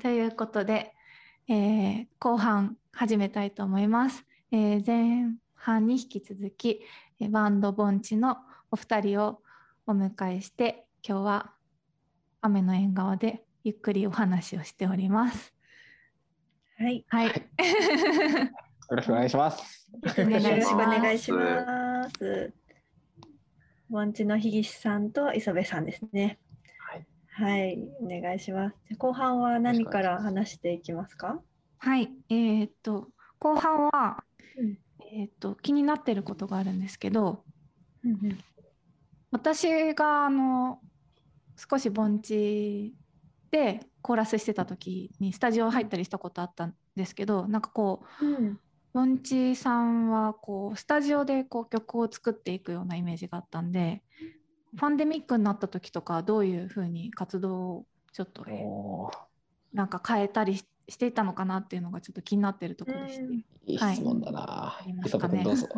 ということで、えー後半始めたいと思います。えー前半に引き続き、えーバンドボンチのお二人をお迎えして、今日は雨の縁側でゆっくりお話をしております。はい。はい。よろしくお願いします。お願いしますよろしくお願いします。ボンチのひぎしさんと磯部さんですね。はい。はい、お願いします。後半は何から話していきますか？はい。えーっと、後半は、うんえーっと、気になってることがあるんですけど、うんうん私があの少し盆地でコーラスしてた時にスタジオ入ったりしたことあったんですけどなんかこううん盆地さんはこうスタジオでこう曲を作っていくようなイメージがあったんでパンデミックになった時とかどういうふうに活動をちょっとなんか変えたりししていたのかなっていうのがちょっと気になってるところでして。うんいい質問だなあどうぞ。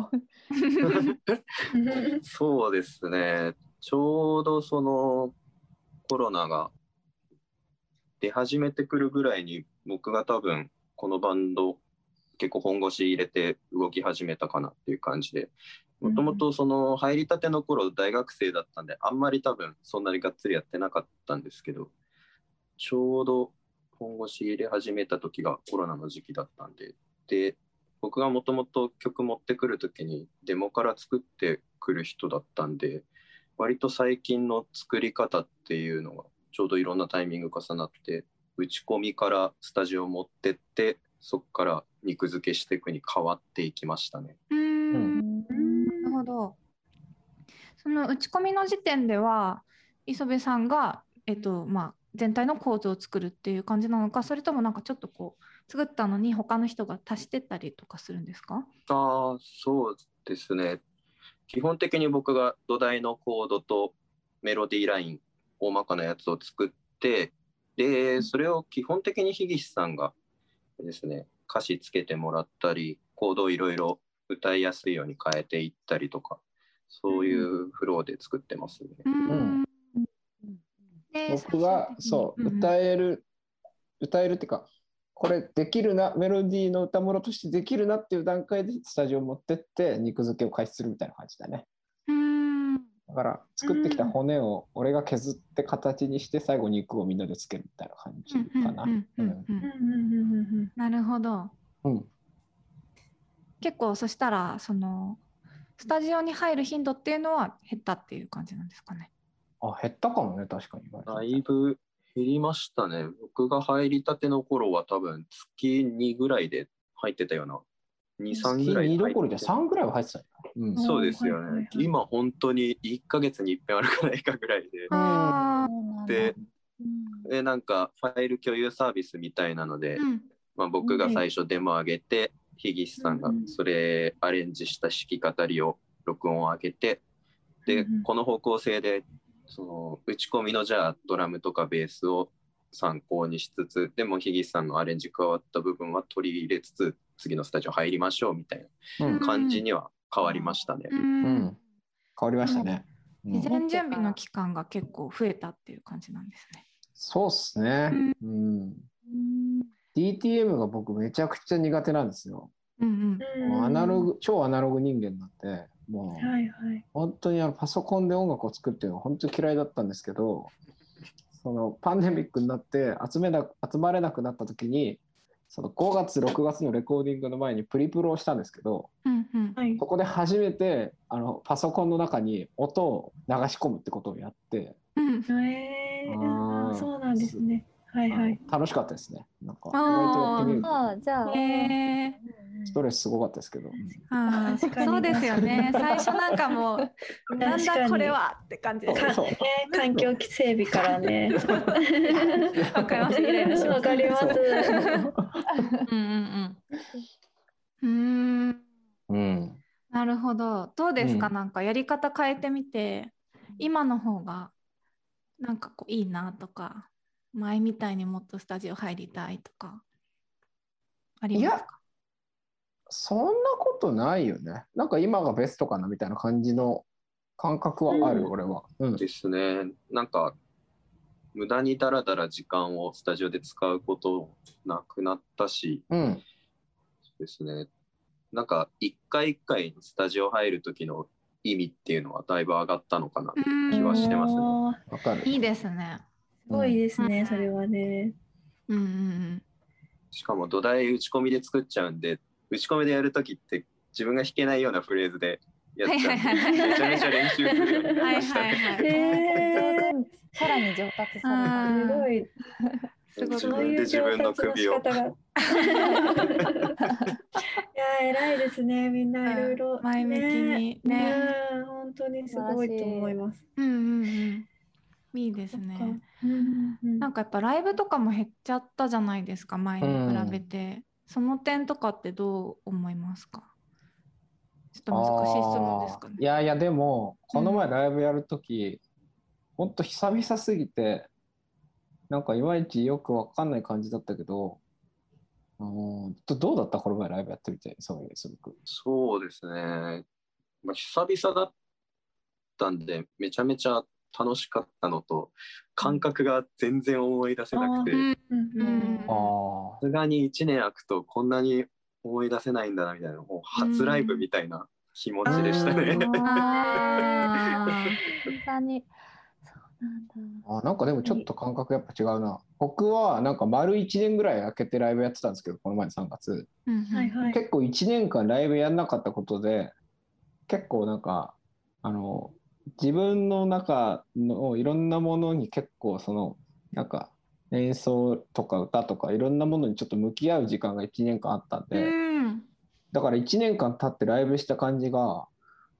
そうですね。ちょうどそのコロナが出始めてくるぐらいに僕が多分このバンド結構本腰入れて動き始めたかなっていう感じで、もともとその入りたての頃大学生だったんであんまり多分そんなにがっつりやってなかったんですけど、ちょうど本腰入れ始めた時がコロナの時期だったんで、で、僕がもともと曲持ってくる時にデモから作ってくる人だったんで割と最近の作り方っていうのがちょうどいろんなタイミング重なって打ち込みからスタジオ持ってってそこから肉付けしていくに変わっていきましたね。うーんほど。その打ち込みの時点では磯部さんが、えっとまあ、全体の構造を作るっていう感じなのかそれともなんかちょっとこう作ったのに他の人が足してたりとかするんですか？あそうですね基本的に僕が土台のコードとメロディーライン大まかなやつを作ってでそれを基本的に樋口さんがですね歌詞つけてもらったりコードをいろいろ歌いやすいように変えていったりとかそういうフローで作ってますね。うん。僕はそう、歌える歌えるっていうかこれできるなメロディーの歌ものとしてできるなっていう段階でスタジオ持ってって肉付けを開始するみたいな感じだね。だから作ってきた骨を俺が削って形にして最後肉をみんなでつけるみたいな感じかな。なるほど。うん、結構そしたらそのスタジオに入る頻度っていうのは減ったっていう感じなんですかね。あ減ったかもね確かに。だいぶ減りましたね。僕が入りたての頃は多分月2ぐらいで入ってたような。2、3ぐらい2で入ってどころじゃ3ぐらいは入ってたうん。そうですよはいはいはい。ね今本当に1ヶ月に一遍あるかないかぐらいで。あで、でなんかファイル共有サービスみたいなので、ーうん。まあ、僕が最初デモ上げて、樋口さんがそれアレンジした弾き語りを録音を上げて、でこの方向性でその打ち込みのじゃあドラムとかベースを参考にしつつでも樋口さんのアレンジ加わった部分は取り入れつつ次のスタジオ入りましょうみたいうん。な感じには変わりましたね。ううん。ん。変わりましたね、うん。事前準備の期間が結構増えたっていう感じなんですね。そうっすね、うん、DTM が僕めちゃくちゃ苦手なんですよ。うんうん。もうアナログ超アナログ人間なんでもう。はいはい。本当にあのパソコンで音楽を作ってるのが本当に嫌いだったんですけどそのパンデミックになって集めな集まれなくなった時にその5月6月のレコーディングの前にプリプロをしたんですけどうんうん。はい。そこで初めてあのパソコンの中に音を流し込むってことをやって。うん。えー、あー。あーそうなんですね。はいはい。楽しかったですねなんか意外とやってみるとああ、じゃあ。へーストレスすごかったですけど、あそうですよね。最初なんかもう、なんだこれはって感じで。そうそうね、環境整備からね。わかりますわかります。うんうんうん。うーん。うんなるほど。どうですか、うんなんかやり方変えてみて、今の方がなんかこういいなとか、前みたいにもっとスタジオ入りたいとか、ありますか？そんなことないよねなんか今がベストかなみたいな感じの感覚はある、うん俺は、うん、ですね。なんか無駄にだらだら時間をスタジオで使うことなくなったしうん。ですねなんか一回一回にスタジオ入る時の意味っていうのはだいぶ上がったのかなうん気はしてますねおーわかる。いいですね。すごいですね、うん。それはね。うんうんしかも土台打ち込みで作っちゃうんで打ち込みでやる時って自分が弾けないようなフレーズでやっちゃうんで、はいはいはいめちゃめちゃ練習するようになりはいましたね。はいはい。へー。さらに上達さあーれすごい。すご自分で自分の首を。いや偉いですね。みんないろいろ。前向きにね。うん本当にすごいと思います。うんうんうん。いいですね。うんうんなんかやっぱライブとかも減っちゃったじゃないですか前に比べて、その点とかってどう思いますか？ちょっと難しい質問ですかね。いやいやでもこの前ライブやるとき、ほんと久々すぎてなんかいまいちよくわかんない感じだったけどうんどどうだったこの前ライブやってみてそういうすごく？そうですね。まあ、久々だったんで、めちゃめちゃ楽しかったのと、感覚が全然思い出せなくて、うんうんうん。あさすがに1年空くとこんなに思い出せないんだなみたいな、もう初ライブみたいな気持ちでしたね。あなんかでもちょっと感覚やっぱ違うな。僕はなんか丸1年ぐらい空けてライブやってたんですけどこの前の3月。うんうん。はいはい。結構1年間ライブやんなかったことで結構なんかあの自分の中のいろんなものに結構そのなんか演奏とか歌とかいろんなものにちょっと向き合う時間が1年間あったんで、うん。だから1年間経ってライブした感じが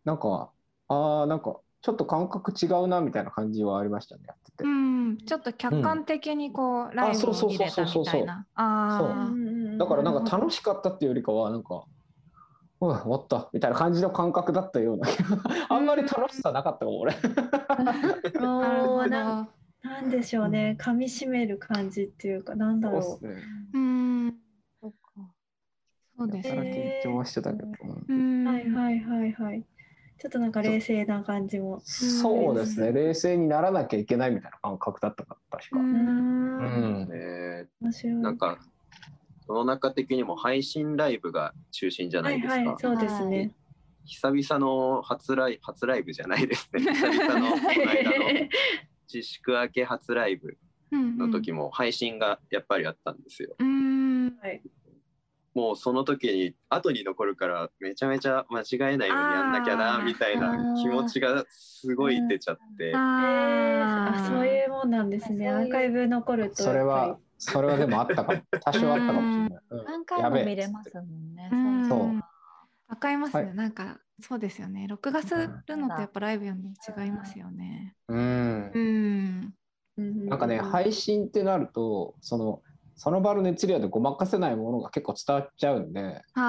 なんかあーなんかちょっと感覚違うなみたいな感じはありましたねやってて。うん、ちょっと客観的にこう、ライブを見れたみたいな。だからなんか楽しかったっていうよりかはなんか、うん、終わったみたいな感じの感覚だったようなあんまり楽しさなかったかも俺。ななんなんでしょうね噛み締める感じっていうかなんだろう。そうね。うん、そっかそうですね。緊張してたけど。うんうん、はいはいはいはい。ちょっとなんか冷静な感じも。そうですね。冷静にならなきゃいけないみたいな感覚だったから確か。ううんうんん。で面白い。なんか、世の中的にも配信ライブが中心じゃなはいいですか。はいそうですね。久々の初ライ初ライブじゃないですね。久々のこの間の自粛明け初ライブの時も配信がやっぱりあったんですよ。うん、はい。もうその時に後に残るからめちゃめちゃ間違えないようにやんなきゃあなーみたいな気持ちがすごい出ちゃって。あーあそういうもんなんですね。そういうアーカイブ残るとそれはそれはでもあったかも。多少あったかもしれない。うん。何回も見れますもんね。うんそう。わかりますね、はい。なんかそうですよね。録画するのとやっぱライブよりも違いますよね。うん。う。ん。うんなんかね、配信ってなると、その、その場の熱量でごまかせないものが結構伝わっちゃうんで、そ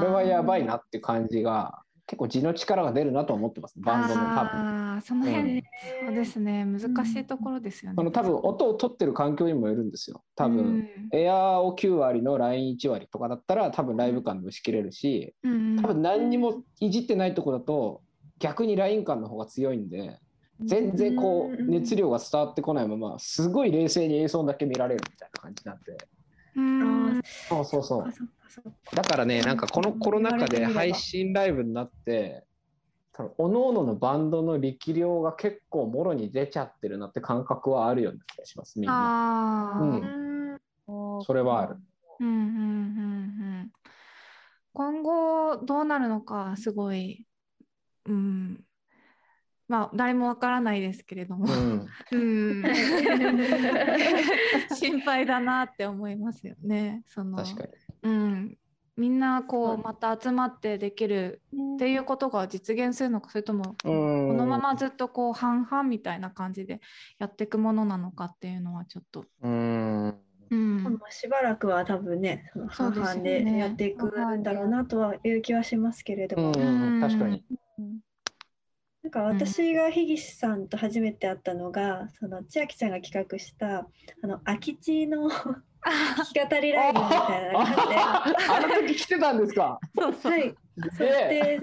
れはやばいなって感じが、結構地の力が出るなと思ってます、バンドの多分。あーその辺、うん。そうですね。難しいところですよね、その多分音を取ってる環境にもよるんですよ。多分、うん。エアーを9割のライン1割とかだったら多分ライブ感で打ち切れるし、うん多分何にもいじってないとこだと逆にライン感の方が強いんで、全然こう熱量が伝わってこないまますごい冷静に映像だけ見られるみたいな感じなんで。うん。そうそうそうだからね、なんかこのコロナ禍で配信ライブになって、おのおののバンドの力量が結構もろに出ちゃってるなって感覚はあるような気がします、みんな。うんうんそれはある。うんうんうんうん今後どうなるのかすごい、うん、まあ誰もわからないですけれども、うん、うん、心配だなって思いますよね。その確かに。うん、みんなこそううまた集まってできるっていうことが実現するのかそれともここのままずっとこう半々みたいな感じでやっていくものなのかっていうのはちょっと、うん。うん。しばらくは多分ね、その半々でやっていくんだろうなとはいう気はしますけれども、うん、確かに。なんか私が樋岸さんと初めて会ったのが、その千秋ちゃんが企画したあの空き地の弾き語りライブみたいなのがあっあの時来てたんですか？そうて、はい、そう。で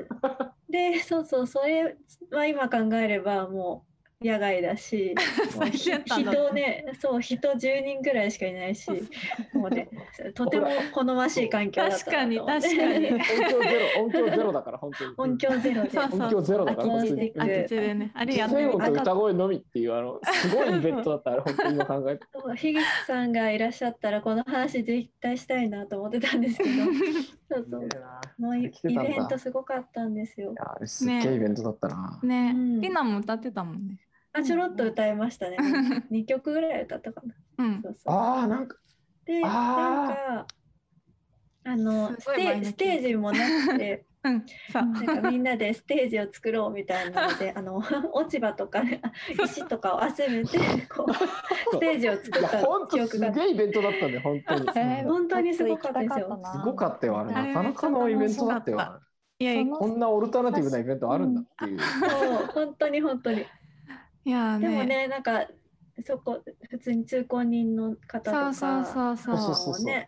でそうそう。それは今考えればも野外だし 人ねそう人10人ぐらいしかいないし もうねとても好ましい環境だった確かに確かに。音響ゼロ音響ゼロだから本当に。音響ゼロで。音響ゼロだからアコー普通にスティック空き地でね。あれやって低みた音と歌声のみって。いうあのすごいイベントだったあれ本当に今考えて。樋口さんがいらっしゃったらこの話絶対したいなと思ってたんですけど。そうそう。もうイベントすごかったんですよ。すっげえイベントだったな、ね。うん。も歌ってたもんねあちょろっと歌いましたね。2曲ぐらい歌ったかな。うん。そうそう。ああなんか。で、あなんか、あのステステージもなくて、うんさなんかみんなでステージを作ろうみたいなので、あの落ち葉とか、ね、あ石とかを集めて、こうステージを作いやった本当す記憶が。げえイベントだったんで本当に、えー本当にすごかったですよすごかったよあれ。なかなかのイベントだったよいやこんなオルタナティブなイベントあるんだっていう、そう、本当に本当に。やでもねね、なんか、そこ、普通に通行人の方とか、そうそうそうそう。ね、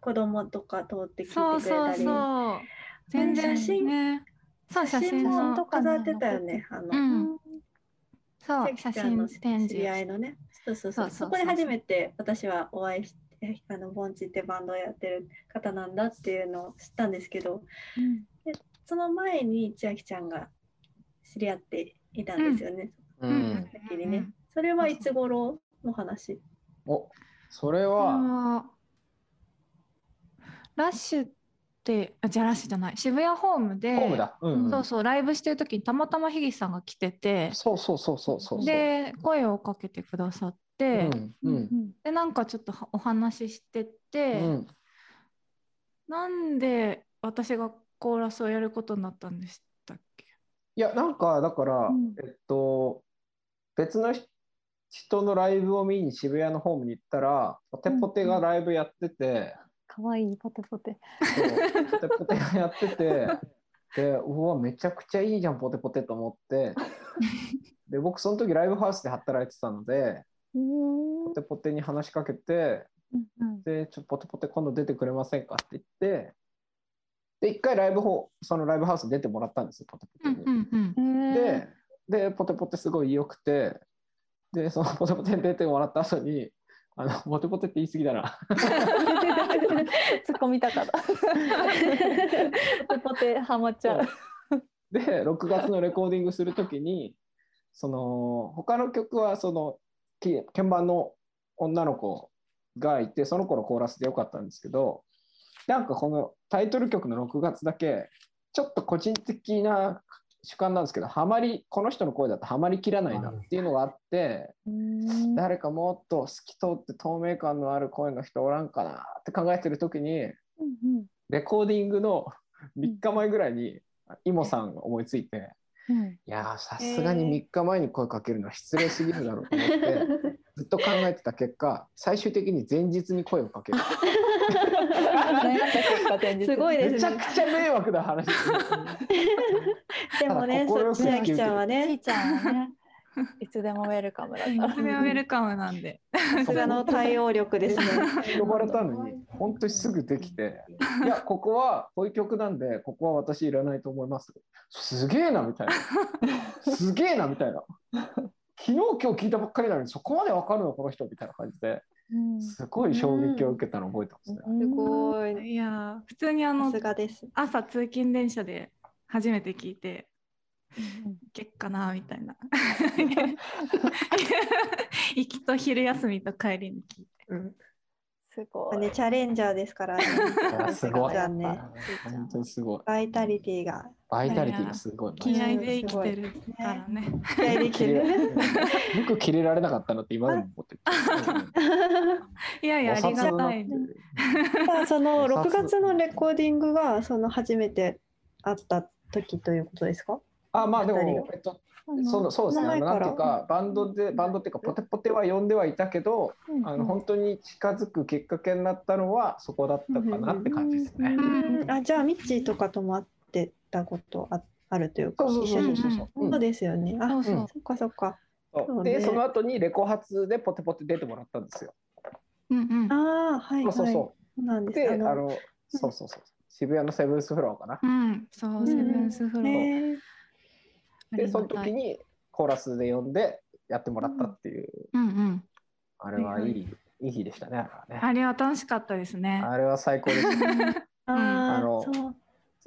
子供とか通ってきてくそうれたり。そうそう全然写真ねそう写真もの飾ってたよね。あの、うん。そう関写ちゃんの真展知り合い示のね。そうそうそう。そうそうそう。そこで初めて私はお会いして、あのボンチってバンドをやってる方なんだっていうのを知ったんですけど、その前に千秋ちゃんが知り合っていたんですよね。ううん。ん先にね。それはいつ頃の話？おそれは、あラッシュってあじゃあラッシュじゃない。渋谷ホームでホームだ、うんうん。そうそうライブしてる時にたまたま樋口さんが来ててそうそうそうそうそうで声をかけてくださって、うんうん。でなんかちょっとはお話ししてうて、ん。なんで私がコーラスをやることになったんでしたっけ？いやなんかだから、うん。えっと別の人人のライブを見に渋谷のホームに行ったらポテポテがライブやってて、かわいいポテポテ。ポテポテがやっててでうわめちゃくちゃいいじゃんポテポテと思って。で僕その時ライブハウスで働いてたのでうん。ポテポテに話しかけてうんでちょポテポテ今度出てくれませんかって言ってで一回ライブホそのライブハウスに出てもらったんですよポテポテに。うんうんうん。ででポテポテすごい良くてでそのポテポテに出てもらった後にあのポテポテって言い過ぎだな 突っ込みたかった。ポテポテハマっちゃう。で6月のレコーディングする時にその他の曲はそのき鍵盤の女の子がいてその子のコーラスでよかったんですけどなんかこのタイトル曲の6月だけちょっと個人的な主観なんですけどハマりこの人の声だとハマりきらないなっていうのがあってうん。誰かもっと透き通って透明感のある声の人おらんかなって考えてる時にうんレコーディングの3日前ぐらいにイモさんが思いついて。うん。いやーさすがに3日前に声かけるのは失礼すぎるだろうと思ってずっと考えてた結果最終的に前日に声をかける すごいですね。めちゃくちゃ迷惑な話。ですよでもね、そ千心よく秋ちゃんはちいね、ちゃんはね、いつでもウェルカムだから。それはウェルカムなんで。さすがの対応力ですね。呼ばれたのに本当にすぐできて。いやここはこういう曲なんでここは私いらないと思います。すげえなみたいな。すげえなみたいな。昨日今日聞いたばっかりなのにそこまでわかるのこの人みたいな感じで。うんすごい衝撃を受けたのを覚えてますね。すごい。いやー普通にあさの。朝通勤電車で初めて聞いてうんいけっかなみたいな 行きと昼休みと帰りに聞いてすごい。ね、チャレンジャーですからね。すごいちゃんね。本当にすごい。バイタリティがバイタリティがすごい。気合で生きてるからね期待できる。よく切れられなかったのって今でも思ってる。いやいやありがたいねさあそのお札6 月のレコーディングがその初めて会った時ということですか？あまあでもえっと、そのそうですね。あのなんていうかバンドでバンドっていうかポテポテは呼んではいたけど、あの本当に近づくきっかけになったのはそこだったかなって感じですね。うんあじゃあミッチーとかとも会ってたことああるというかそうそうそうそうそう。そうですよね。あそうそうそっかそっか。そうそうねでその後にレコ発でポテポテ出てもらったんですよ。うんうんああはいはい。そうそうそそうなんう。です。であのそうそうそう渋谷のセブンスフロアかな。うんそうセブンスフロアねでその時にコーラスで呼んでやってもらったっていう、うんうん。あれはいい、はいいい日でしたね。あれはねあれは楽しかったですね。あれは最高です。ああの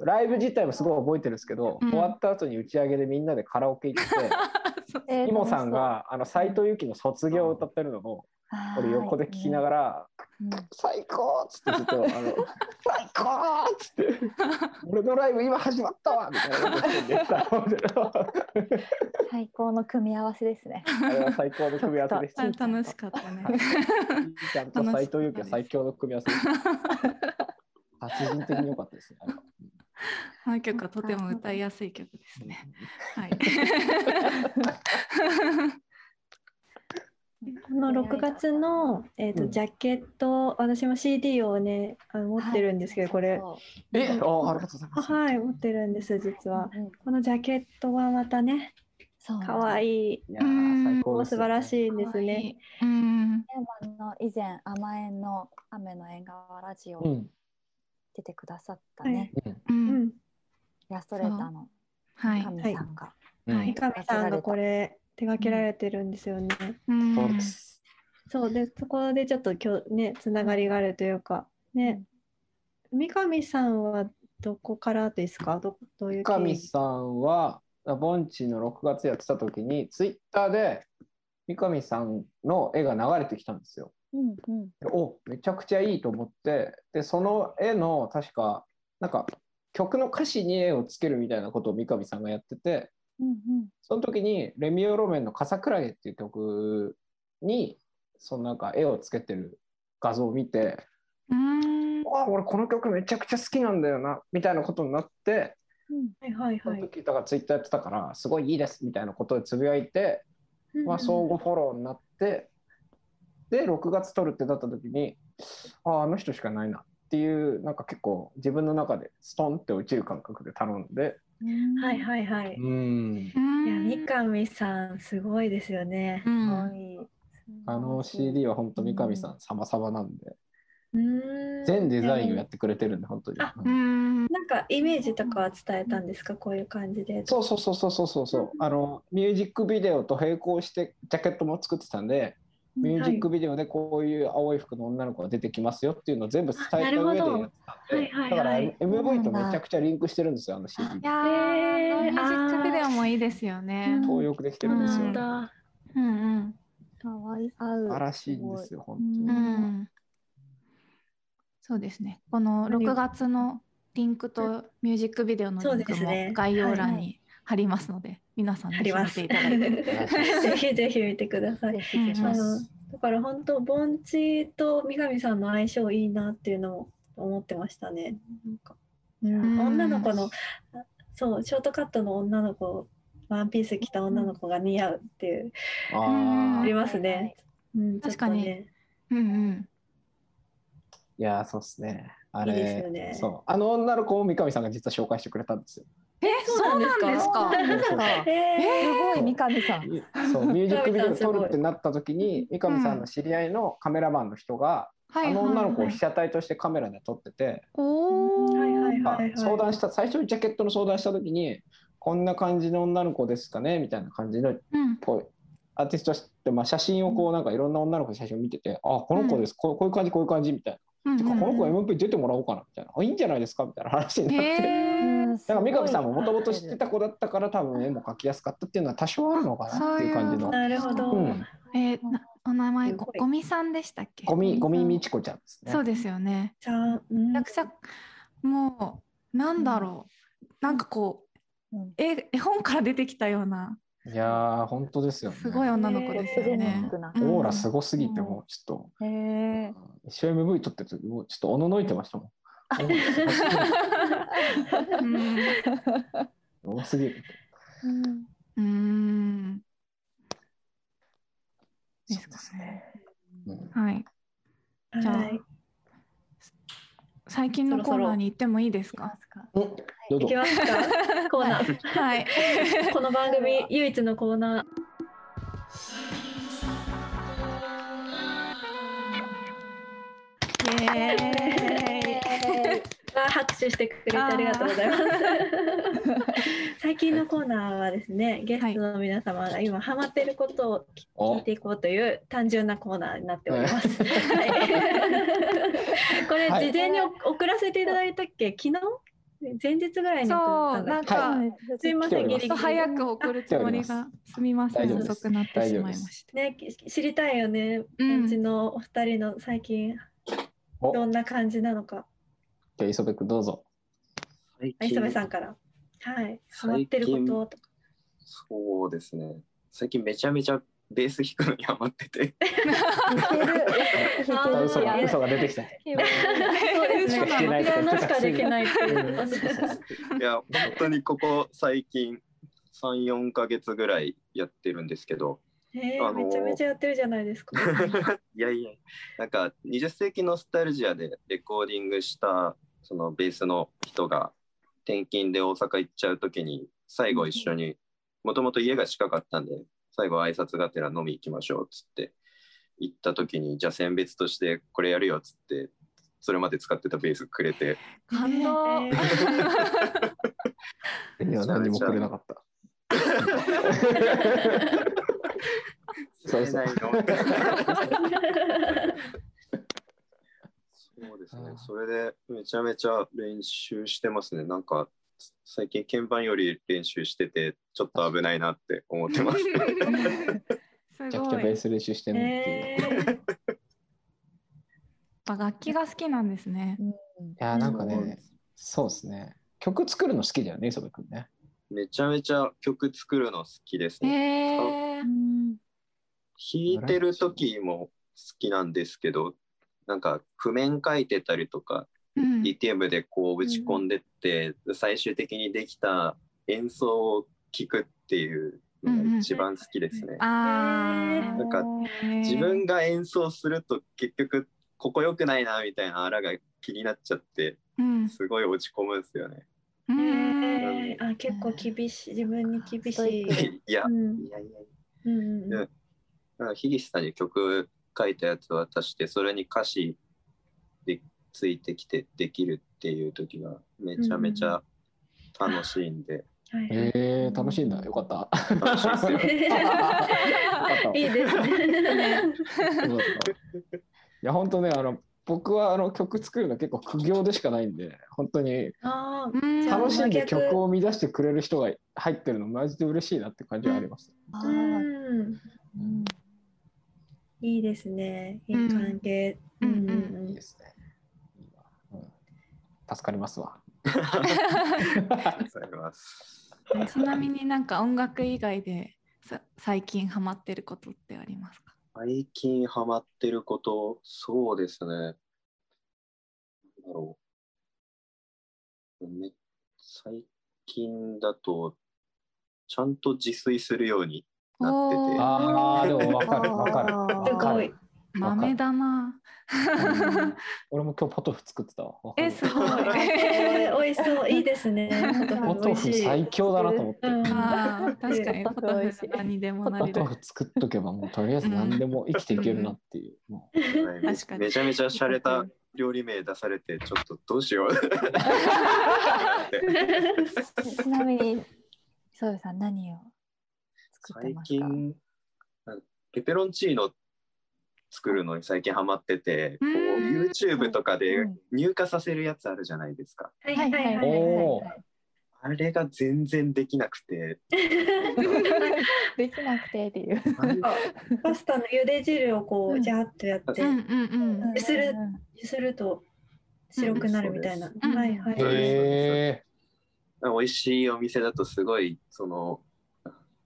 ライブ自体もすごい覚えてるんですけど、うん終わった後に打ち上げでみんなでカラオケ行って、えーイモさんがあの斉藤由貴の卒業を歌ってるのを俺横で聞きながら、らうん「最高!」っつってずっと「あの最高!」っつって「俺のライブ今始まったわ!」みたいなこ最高の組み合わせですね。あれは最高の組み合わせでした。あ楽しかったね。ちゃんと斉藤由貴は最強の組み合わせでした。達人的に良かったですね。この曲はとても歌いやすい曲ですね。はい。この6月の、えーとうん。ジャケット私も CD をねあの持ってるんですけど、これ。そえ、あ、ありがとうございます。はい持ってるんです実うはうん。このジャケットはまたねそう。可愛い。い最高。素晴らしいんですね。うん。あの以前甘えんの雨の縁側ラジオうん。出てくださったね、うん。う。うん。んイラストレーターのはい。神さんが、うん。はい。三上さんがこれ手掛けられてるんですよね。うんそうです。そうでそこでちょっと今日ねつながりがあるというかね三上さんはどこからですか？どどういう三上さんは、ボンチの6月やってた時に、ツイッターで三上さんの絵が流れてきたんですよ。うんうんでおめちゃくちゃいいと思って、で、その絵の確か、なんか曲の歌詞に絵をつけるみたいなことを三上さんがやってて、うんうんその時にレミオロメンの「笠クラゲ」っていう曲にそのなんか絵をつけてる画像を見てうん。あ俺この曲めちゃくちゃ好きなんだよなみたいなことになってうんはいはいそのはい。時だからツイッターやってたからすごいいいですみたいなことでつぶやいて、まあ、相互フォローになってで6月撮るってなった時にああの人しかないなっていうなんか結構自分の中でストンって落ちる感覚で頼んでうんはいはいはい。うんいや三上さんすごいですよねう。すんごいあの CD は本当三上さん様々なんで。うん全デザインをやってくれてるんで、本当に。あううんん。なんかイメージとかは伝えたんですかこういう感じで。そうそうそうそうそうそうそう。あの、ミュージックビデオと並行してジャケットも作ってたんで、ミュージックビデオでこういう青い服の女の子が出てきますよっていうのを全部伝えた上でやってたんで、はいはいだからはい MV とめちゃくちゃリンクしてるんですよ、あの CD い。やミュージックビデオもいいですよね。登録できてるんですよ。うんうん。かわいい合う素晴らしいんですよ、本当うに。うん。そうですね。この6月のリンクとミュージックビデオのリンクも概要欄に貼りますので、皆さんぜひ見あります。ぜていただいて。ひぜひ見てください。あのだから本当盆地と三上さんの相性いいなっていうのを思ってましたね。なんか、女の子のあそうショートカットの女の子ワンピース着た女の子が似合うっていう、ありますね。うん、確かにねうんうん。いやー、そうですね。あれねそう。あの女の子を三上さんが実は紹介してくれたんですよ。え、そうなんですか？そうなんですか？えすごい三上さん。そうミュージックビデオ 撮るってなった時に三上さんの知り合いのカメラマンの人が、はいあの女の子をはい被写体としてカメラで撮ってて、おお。はいはいあはいはい相談した最初にジャケットの相談した時にこんな感じの女の子ですかね？みたいな感じのアーティストして、まあ、写真をこうなんかいろんな女の子の写真を見てて、あこの子です、こうこういう感じこういう感じみたいな、うんてかこの子うん MP 出てもらおうかなみたいな。あいいんじゃないですか？みたいな話になって。だから三上さんももともと知ってた子だったから多分絵も描きやすかったっていうのは多少あるのかなっていう感じの。なるほど。うん、えーなお名前すごい。ごみさんでしたっけ？ゴミゴミみちこちゃんですね。そうですよね。じゃんめちゃくちゃもうなんだろう、なんかこううん。絵絵本から出てきたような。いやー本当ですよね。すごい女の子ですよね。オーラすごすぎてもうちょっへえと、一緒 MV 撮ってる時もうちょっとおののいてましたもん。多すぎる。うんうーんですかね。うんはい。じゃあはい。最近のコーナーに行ってもいいですか？うんどうぞいきますか。コーナー。はい。この番組唯一のコーナー。イエーイ。あ 拍手してくれてありがとうございます。最近のコーナーはですね、ゲストの皆様が今ハマっていることをお聞いていこうという単純なコーナーになっております。はい、これはい。事前に送らせていただいたっけ、昨日？前日ぐらいに送ったんだっけ？そうはすいません、ギリギリ。早く送るつもりがす。みません遅くなってしまいました。ね、き知りたいよね、うん。うちのお二人の最近お。どんな感じなのか。じゃあ磯部君どうぞ。磯部近さんから。はい、ハマってることとか。そうですね。最近めちゃめちゃベース弾くのにハマってて。嘘が嘘が出てきた。いや、本当にここ最近3、4ヶ月ぐらいやってるんですけど、えー、あのーめちゃめちゃやってるじゃないですか。いやいや、なんか20世紀ノスタルジアでレコーディングしたそのベースの人が転勤で大阪行っちゃうときに最後一緒に、もともと家が近かったんで、最後挨拶がてら飲み行きましょうっつって行ったときに、じゃあ選別としてこれやるよっつって、それまで使ってたベースくれて、感動。え いや何もくれなかった。そうそう。ないの そうですね。それでめちゃめちゃ練習してますね。なんか最近鍵盤より練習しててちょっと危ないなって思ってます。すめちゃく。ちゃベース練習して ーるっていう。えやっぱ楽器が好きなんですね。いやなんかね、そうですね。曲作るの好きだよね磯部君ね。めちゃめちゃ曲作るの好きですえね。ー、弾いてる時も好きなんですけど、なんか譜面書いてたりとか、うん、DTM でこう打ち込んでって、最終的にできた演奏を聴くっていうのが一番好きですね。あなんかー自分が演奏すると結局ここ良くないなみたいなあらが気になっちゃってうん。すごい落ち込むんですよね。あ結構厳しい。自分に厳しい。いや、うん。いやいやうんうんねなんか樋口さんに曲書いたやつ渡してそれに歌詞でついてきてできるっていう時がめちゃめちゃ楽しいんで、はいえー、楽しいんだ。よかった。楽しいで すよ。いいですね。いや本当ねあの僕はあの曲作るの結構苦行でしかないんで本当に楽しんで曲を生み出してくれる人が入ってるのマジで嬉しいなって感じはあります。うんうんいいですね。いい関係。うんうんうんいいですね。助かりますわ。ありがとうございます。ちなみになんか音楽以外でさ最近ハマってることってありますか？最近ハマってること、そうですね。なんだろう。め最近だと、ちゃんと自炊するようになっててああでもわかる わかる。すごいわかる。豆だな。うん 俺も今日ポトフ作ってたわ。えすごい。えー美味しそう。いいですね。ポトフ最強だなと思って。うんあー確かにポポトフ何にでもポト。フ作っとけばもうとりあえず何でも生きていけるなっていう。確かにめちゃめちゃ洒落た料理名出されて、ちょっとどうしよう。ちなみに、ソウさん何を最近、ペペロンチーノ作るのに最近ハマってて、こううん。YouTube とかでうん入荷させるやつあるじゃないですか。はいはいはいはい。おー。あれが全然できなくて、できなくてっていう。パスタの茹で汁をこううん。ジャーっとやってうんうんうん。ゆするすると白くなるみたいな。うんはい美味しいお店だとすごい、その、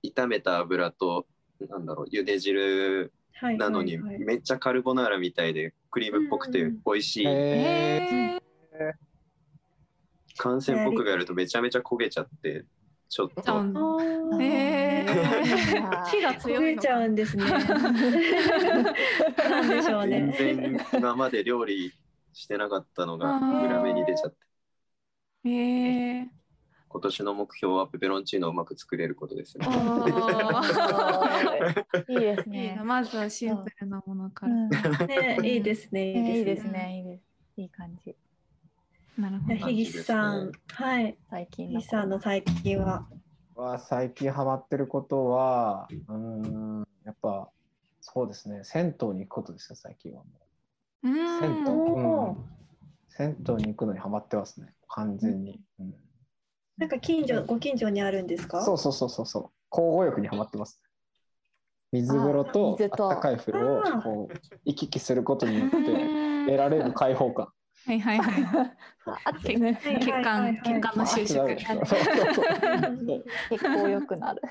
炒めた油と、なんだろう、茹で汁はいなのに、めっちゃカルボナーラみたいで、クリームっぽくてうん。美味しい。感染僕がやるとめちゃめちゃ焦げちゃって、ちょっと。火が強焦げちゃうんですね。なんでしょう全ね。然今まで料理してなかったのが裏目に出ちゃって。えー、今年の目標はペペロンチーノをうまく作れることですね。いいですねな。まずはシンプルなものから。いいですね。いいですね。ね。いいです。いい感じ。なるほど。ひぎさん、はい。ひ最近ぎさんの最近は。は最近ハマってることは、うーん、やっぱそうですね、銭湯に行くことですよ、最近はもうう。銭湯、銭湯に行くのにハマってますね、完全に。うんなんか近所、ご近所にあるんですか？そうそうそうそうそう、交互浴にハマってます。水風呂とあかい風呂をこう行き来することによってうん得られる解放感。はいはいはい。あってねはい血管血管の収縮。そうそうそうそう結構良くなる。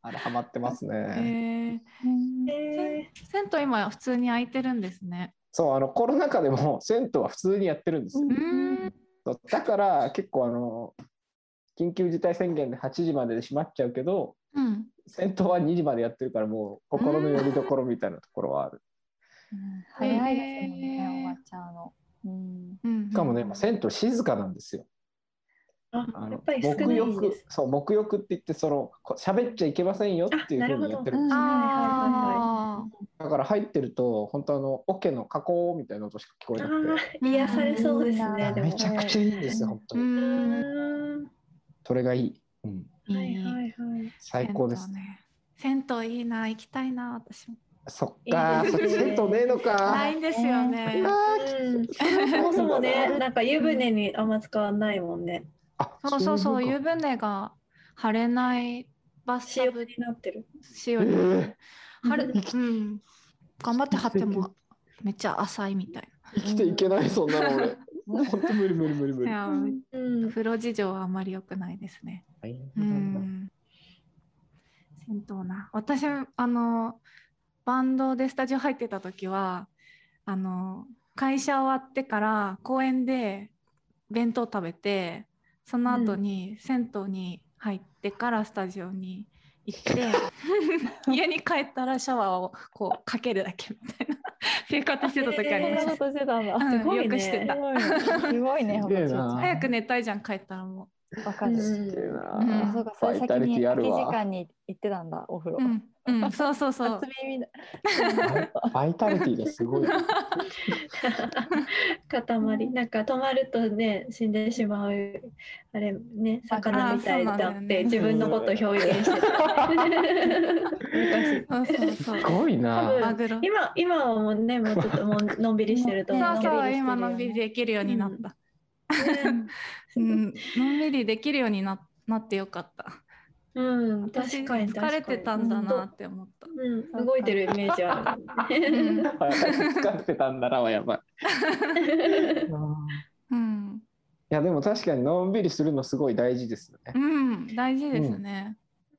あれハマってますえね。ーえ銭湯今普通に空いてるんですね。そうあのコロナ禍でも銭湯は普通にやってるんですよ。うん。そうだから結構あの緊急事態宣言で8時までで閉まっちゃうけどうん。銭湯は2時までやってるからもう心の拠り所みたいなところはある。うん早いですもんへね、ー終わっちゃうの。うん。うん。しかもね、まあ銭湯静かなんですよ。ああのやっぱり少ないんです。そう沐浴って言ってそのこ喋っちゃいけませんよっていうふうにやってるんですよあだから入ってると本当あの桶の加工みたいな音しか聞こえあなくてー癒されそうですね。めちゃくちゃいいんですよ本当。に。それがいい。うん、はいはいはい。最高です。銭湯いいな、行きたいな、私も。そっかいいそっち銭湯ねえのか。ないんですよね。うんそもそもね、なんか湯船にあんま使わないもんね。あそうそうそう、湯船が張れないバスタブになってる。仕様に。え張れ、うんうん。頑張って張ってもめっちゃ浅いみたい生きていけないそんなの俺。本当無理無理無理無理。な。いや、うん。風呂事情はあまり良くないですね。うん。銭湯な。私、あの、バンドでスタジオ入ってた時は、あの、会社終わってから公園で弁当食べて、その後に銭湯に入ってからスタジオに行って、家に帰ったらシャワーをこうかけるだけみたいな 生活してた時ありました。そんなことしてたんだ。うんすごいねよくしてた。すごいね。早く寝たいじゃん、帰ったらもとわかる。あそうか、それバイタリテ先に空き時間に行ってたんだ、お風呂う。う。ん、うん、そうそうそう初。耳だ。バイタリティがすごい。塊なんか止まるとね死んでしまうあれね魚みたいだって自分のことを表現してた昔 そうそうそうす。ごいな。多分マグロ。今今はもうねもうちょっともうのんびりしてると思うそうそう、ね今のんびりできるようになった。ううんん、のんびりできるようにななってよかった。うん私確かに疲れてたんだなって思った。うん動いてるイメージある。うん。疲れてたんだなはやばい。うん、いやでも確かにのんびりするのすごい大事ですよね。う。ん、大事ですね。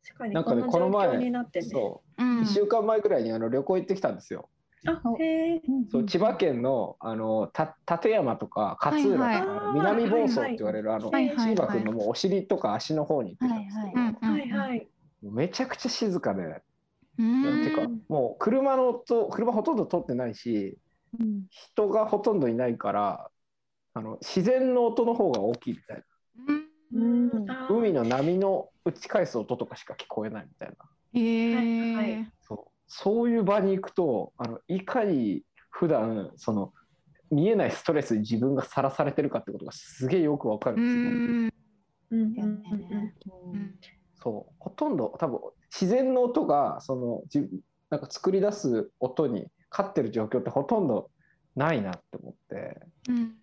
確かになんかねこの前況になってね。そうう、ん、1週間前ぐらいにあの旅行行ってきたんですよ。あへえそう千葉県のあのた立山とか勝浦とか、南房総って言われるあのはいはい新君のもうお尻とか足の方に行ってたんですけど、はいうん、はいはい。めちゃくちゃ静かで、うん、てかもう車の音車ほとんど通ってないしうん。人がほとんどいないからあの自然の音の方が大きいみたいな。うん、海の波の打ち返す音とかしか聞こえないみたいな。へえ、はいはい。そう。そういう場に行くとあのいかに普段その見えないストレスに自分がさらされてるかってことがすげえよくわかるうんですよ。ん、うんだよね。うん、そう。ほとんど多分自然の音がそのじなんか作り出す音に勝ってる状況ってほとんどないなって思って。うん、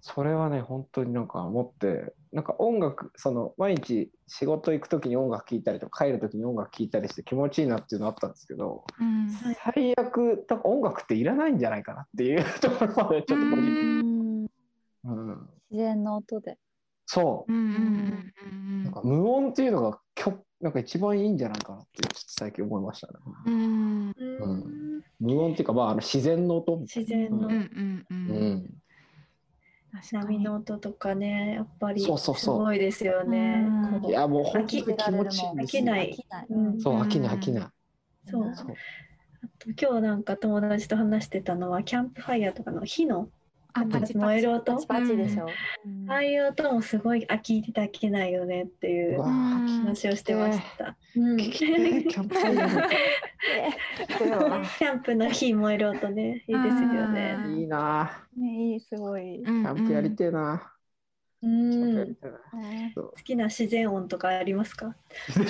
それはね本当になんか思って。なんか音楽その毎日仕事行く時に音楽聴いたりとか帰る時に音楽聴いたりして気持ちいいなっていうのあったんですけどうん、最悪多分音楽っていらないんじゃないかなっていうところまでちょっと個人うん、自然の音で。そう。なんか無音っていうのがきょなんか一番いいんじゃないかなってちょっと最近思いましたね。うん、うん。無音っていうか、まあ、あの自然の音みたい自然の。うん。波の音とかねやっぱりそうそうそう。すごいですよね。うん。こいや、もう本当に気持ちいいんですよ。飽きない。そう、飽きない、うん飽きない。そう。そう。あと今日なんか友達と話してたのはキャンプファイヤーとかの火のあパチパチ。燃える音？パチでしょ？うん。ああいう音もすごいあ聞いてたら聞けないよねっていう話をしてました。キャンプの日燃える音ね。いいですよね。うん。いいな。ねいいすごい。キキャンプやりてえな。好きな自然音とかありますか？全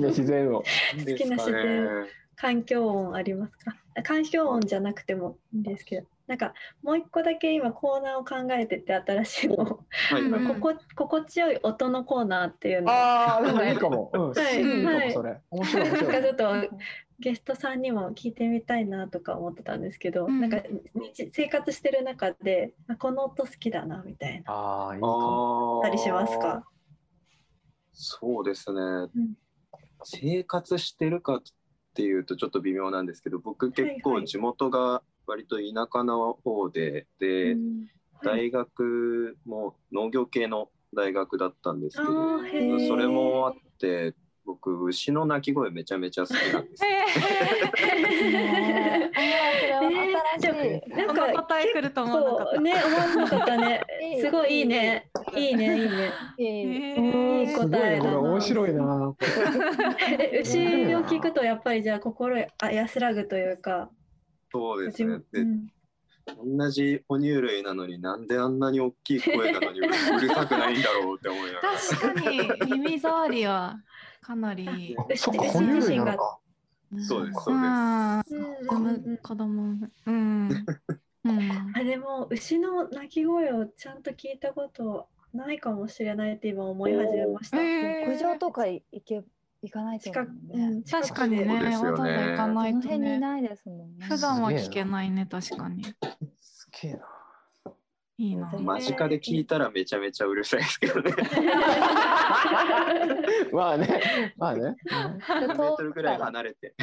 部自然を 好きな自然。環境音ありますか？あ環境音じゃなくてもいいんですけど、なんかもう一個だけ今コーナーを考えてて新しいの。を、はい。うんここ心地よい音のコーナーっていうの。をああでもいいかもうんはい。いいかはいもそれ。面白い面白い。なんかちょっとゲストさんにも聞いてみたいなとか思ってたんですけど、うん。なんか日生活してる中であこの音好きだなみたいな。ああいいかも。たりしますか？そうですね、ん。生活してるかっていうとちょっと微妙なんですけど僕結構地元が割と田舎の方で、で、うん。大学も農業系の大学だったんですけあどそれもあって僕牛の鳴き声めちゃめちゃ好きなんですよ。ねあーそれは新しい。えーでもこの答え来ると思わなかった。ね思わなかったね。すごいいいねいいねいいね。いい答えだな。これ面白いな。牛を聞くとやっぱりじゃあ心あ安らぐというか。そうですね。で、うん。同じ哺乳類なのになんであんなに大きい声なのにうるさくないんだろうって思いながら。確かに耳障りはかなり。あそっか哺乳類なのか？そうですそうです。うん。うん産うん。うん。む子供。うん。あでも牛の鳴き声をちゃんと聞いたことないかもしれないって今思い始めました。えー牧場とか行け行かないと思うね。うん確かにねわざわざ行かそないとの辺にないですもんね。普段は聞けないね確かにすげえな。いいな間近で聞いたらめちゃめちゃうるさいですけどね。まあね、まあね。1メートルぐらい離れて。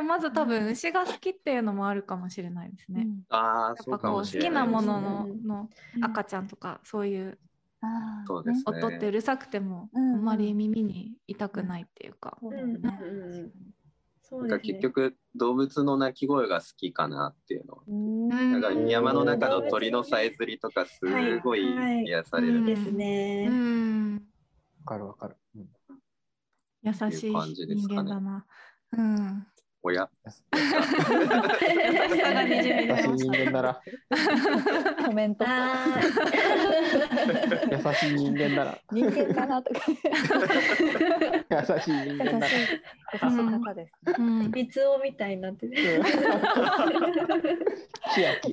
うんでもまず多分牛が好きっていうのもあるかもしれないですね。うんああ、やっそうかぱこう好もしれない。きなもののうんの赤ちゃんとかそういうそうですね音ってうるさくてもあまり耳に痛くないっていうか。そうだよねうんうんうんそなんかうですね結局動物の鳴き声が好きかなっていうのは。うんなんか山の中の鳥のさえずりとかすごいはい癒される。うんいいですね。うんわかるわかる。うん優しい感じですかね人間だな。うん。おや、優しさがにじみ出ま優しい。人間なら、コメント。あ優しい人間なら、人間かなとか。優しい人優しい間なら。優しい方です。うんー、三つ男みたいになってる。千秋。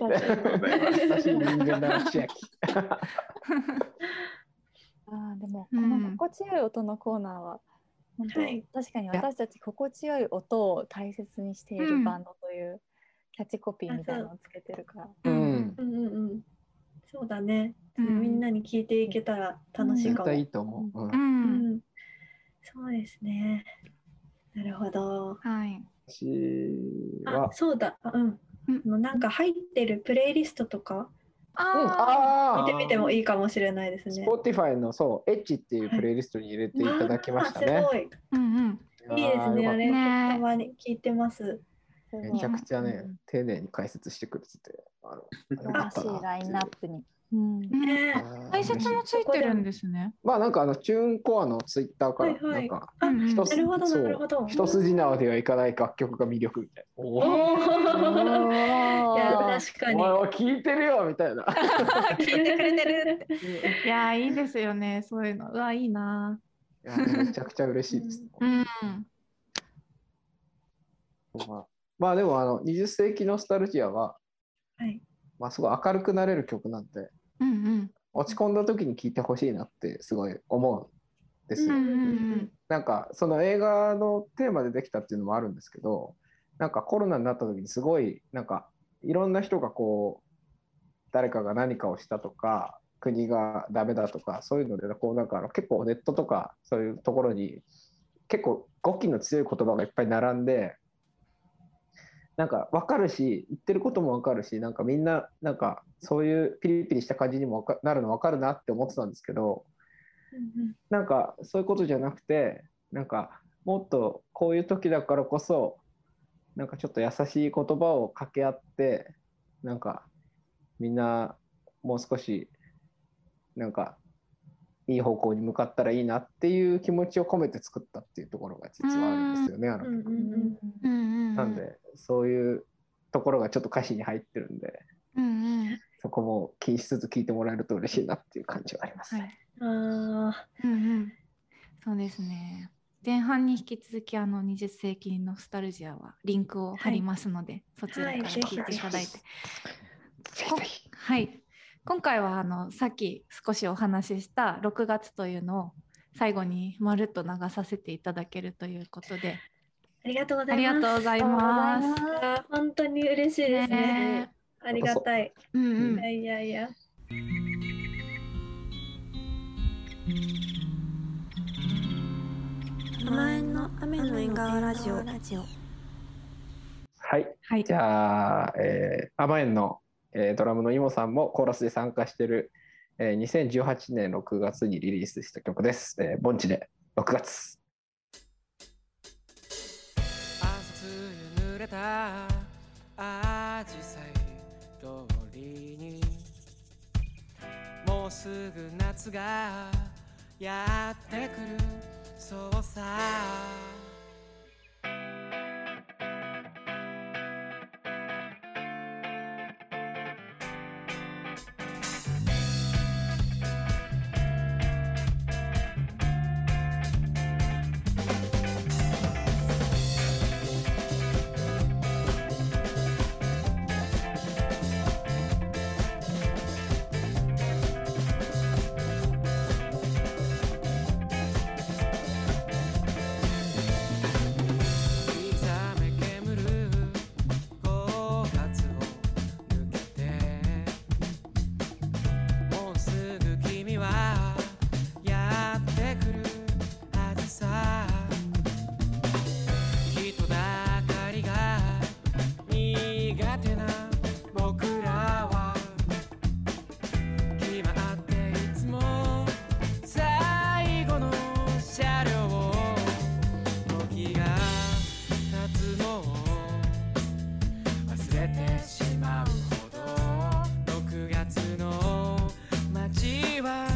優しい人間なら千秋。ああでもこうんの心地よい音のコーナーは、本当、はい確かに私たち心地よい音を大切にしているバンドというキャッチコピーみたいなのをつけてるから。ううんん。うんうんうん。そうだね。うんみんなに聞いていけたら楽しいかも。絶対いいと思う。うん。そうですね。なるほど。はい。私あは、、そうだ。あうん。うんなんか入ってるプレイリストとかああ見てみてもいいかもしれないですね。Spotify のそう、エッジっていうプレイリストに入れていただきましたねい。あ。うんうん。いいですね。あれ、ねたまに聞いてます。めちゃくちゃねうん、丁寧に解説してくれてて、あの、新しいラインナップに。うんね解説もついてるんですね。まあなんかあのチューンコアのツイッターからはいはないんか一なるほど、そうなるほど。一筋縄ではいかない楽曲が魅力みたいな。おお いや、確かに。お前は聞いてるよみたいな。聞いてくれてるって。いやーいいですよね。そういうの。うわいいないやめちゃくちゃ嬉しいです。うん。まあ、まあでもあの20世紀ノスタルジアは、はい。まあ、すごい明るくなれる曲なんでうんうん。落ち込んだ時に聴いてほしいなってすごい思うんですよ。うんうんなんかその映画のテーマでできたっていうのもあるんですけどなんかコロナになった時にすごいなんかいろんな人がこう誰かが何かをしたとか国がダメだとかそういうのでこうなんかあの結構ネットとかそういうところに結構語気の強い言葉がいっぱい並んでなんか分かるし言ってることも分かるしなんかみんななんかそういうピリピリした感じにもわかなるの分かるなって思ってたんですけどなんかそういうことじゃなくてなんかもっとこういう時だからこそなんかちょっと優しい言葉を掛け合ってなんかみんなもう少しなんかいい方向に向かったらいいなっていう気持ちを込めて作ったっていうところが実はあるんですよね、あの曲。うんうんうんうんうん。なんでそういうところがちょっと歌詞に入ってるんで。うんうんそこも気にしつつ聴いてもらえると嬉しいなっていう感じはありますね。はいあうんうんそうですね前半に引き続きあの20世紀ノスタルジアはリンクを貼りますので、そちらから聞いていただいて、ぜひぜひ。はい今回はあのさっき少しお話しした6月というのを最後にまるっと流させていただけるということでありがとうございます。がとうございます。あ本当に嬉しいですね。ねありがたい。うんうんいやいやいや。甘えんの雨の縁側ラジオ。はい。はいじゃあ、えー、アマエンの、えードラムのイモさんもコーラスで参加している、えー、2018年6月にリリースした曲です。えー、ボンチで6月。朝露濡れたアジサもうすぐ夏がやってくる。そうさ。va.